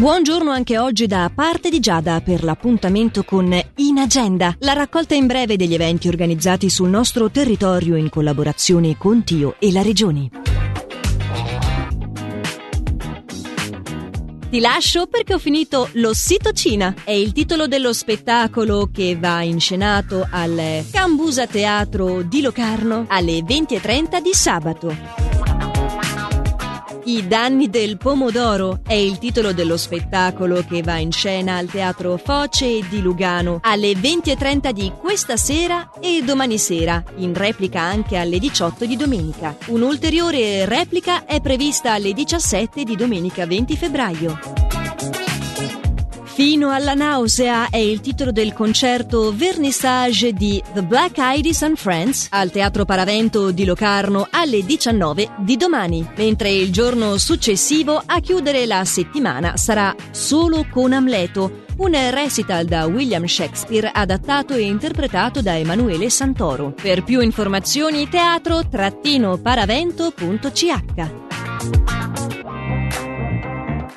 Buongiorno anche oggi da parte di Giada per l'appuntamento con In Agenda, la raccolta in breve degli eventi organizzati sul nostro territorio in collaborazione con Tio e la Regione. Ti lascio perché ho finito L'Ossitocina. È il titolo dello spettacolo che va inscenato al Cambusa Teatro di Locarno alle 20.30 di sabato. I danni del pomodoro è il titolo dello spettacolo che va in scena al Teatro Foce di Lugano alle 20.30 di questa sera e domani sera, in replica anche alle 18 di domenica. Un'ulteriore replica è prevista alle 17 di domenica 20 febbraio. Fino alla nausea è il titolo del concerto Vernissage di The Black Eyed and Friends al Teatro Paravento di Locarno alle 19 di domani, mentre il giorno successivo a chiudere la settimana sarà Solo con Amleto, un recital da William Shakespeare adattato e interpretato da Emanuele Santoro. Per più informazioni teatro-paravento.ch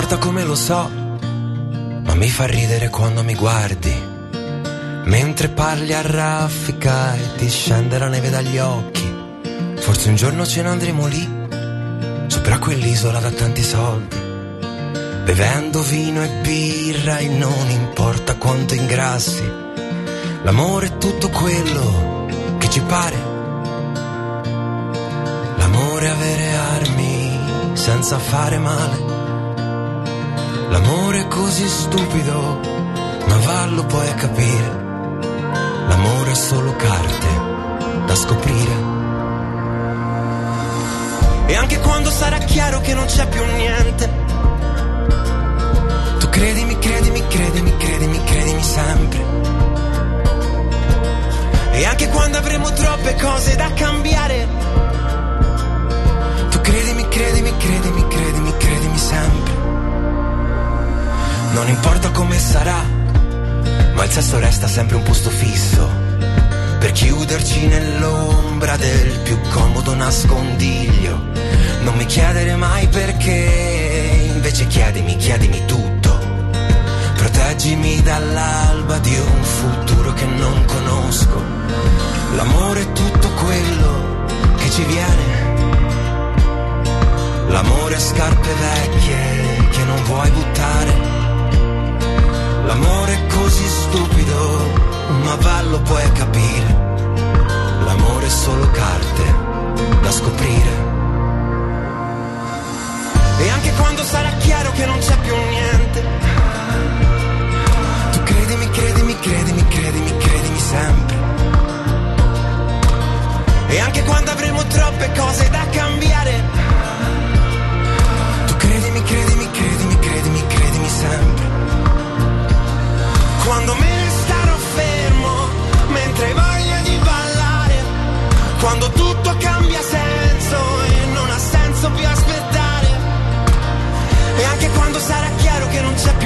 Importa come lo so, ma mi fa ridere quando mi guardi. Mentre parli a raffica e ti scende la neve dagli occhi. Forse un giorno ce ne andremo lì, sopra quell'isola da tanti soldi. Bevendo vino e birra e non importa quanto ingrassi. L'amore è tutto quello che ci pare. L'amore è avere armi senza fare male. L'amore è così stupido, ma vallo poi a capire. L'amore è solo carte da scoprire. E anche quando sarà chiaro che non c'è più niente, tu credimi, credimi, credimi, credimi, credimi sempre. E anche quando avremo troppe cose da cambiare, tu credimi, credimi, credimi, credimi, Non importa come sarà, ma il sesso resta sempre un posto fisso. Per chiuderci nell'ombra del più comodo nascondiglio. Non mi chiedere mai perché, invece chiedimi, chiedimi tutto. Proteggimi dall'alba di un futuro che non conosco. L'amore è tutto quello che ci viene. L'amore è scarpe vecchie che non vuoi buttare L'amore è così stupido, ma vallo puoi capire. L'amore è solo carte da scoprire. E anche quando sarà chiaro che non c'è più niente, tu credimi, credimi, credimi, credimi, credimi sempre. E anche quando avremo troppe cose da cambiare,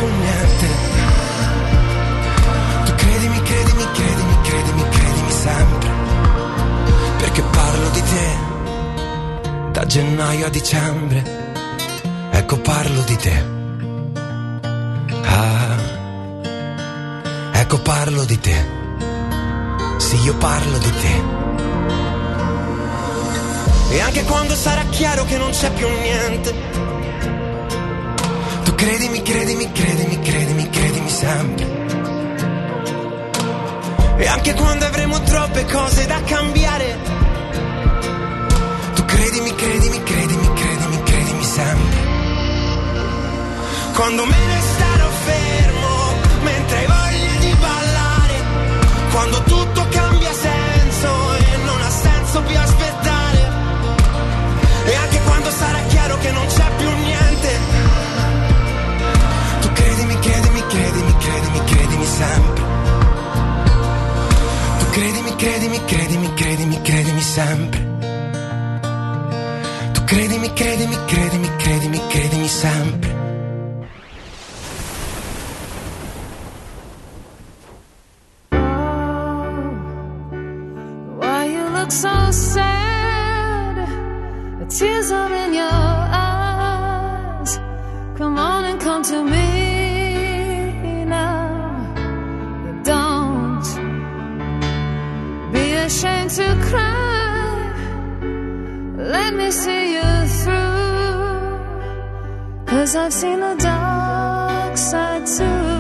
più niente tu credimi, credimi, credimi, credimi, credimi sempre perché parlo di te da gennaio a dicembre ecco parlo di te Ecco parlo di te. Sì, io parlo di te. E anche quando sarà chiaro che non c'è più niente. Tu credimi, credimi, credimi, credimi, credimi sempre. E anche quando avremo troppe cose da cambiare. Tu credimi, credimi, credimi, credimi, credimi sempre. Quando me ne starò fermo mentre hai voglia quando tutto sempre. Tu credimi, credimi, credimi, credimi, credimi sempre. Why you look so sad? The tears are in your eyes. Come on and come to me Cause I've seen the dark side too.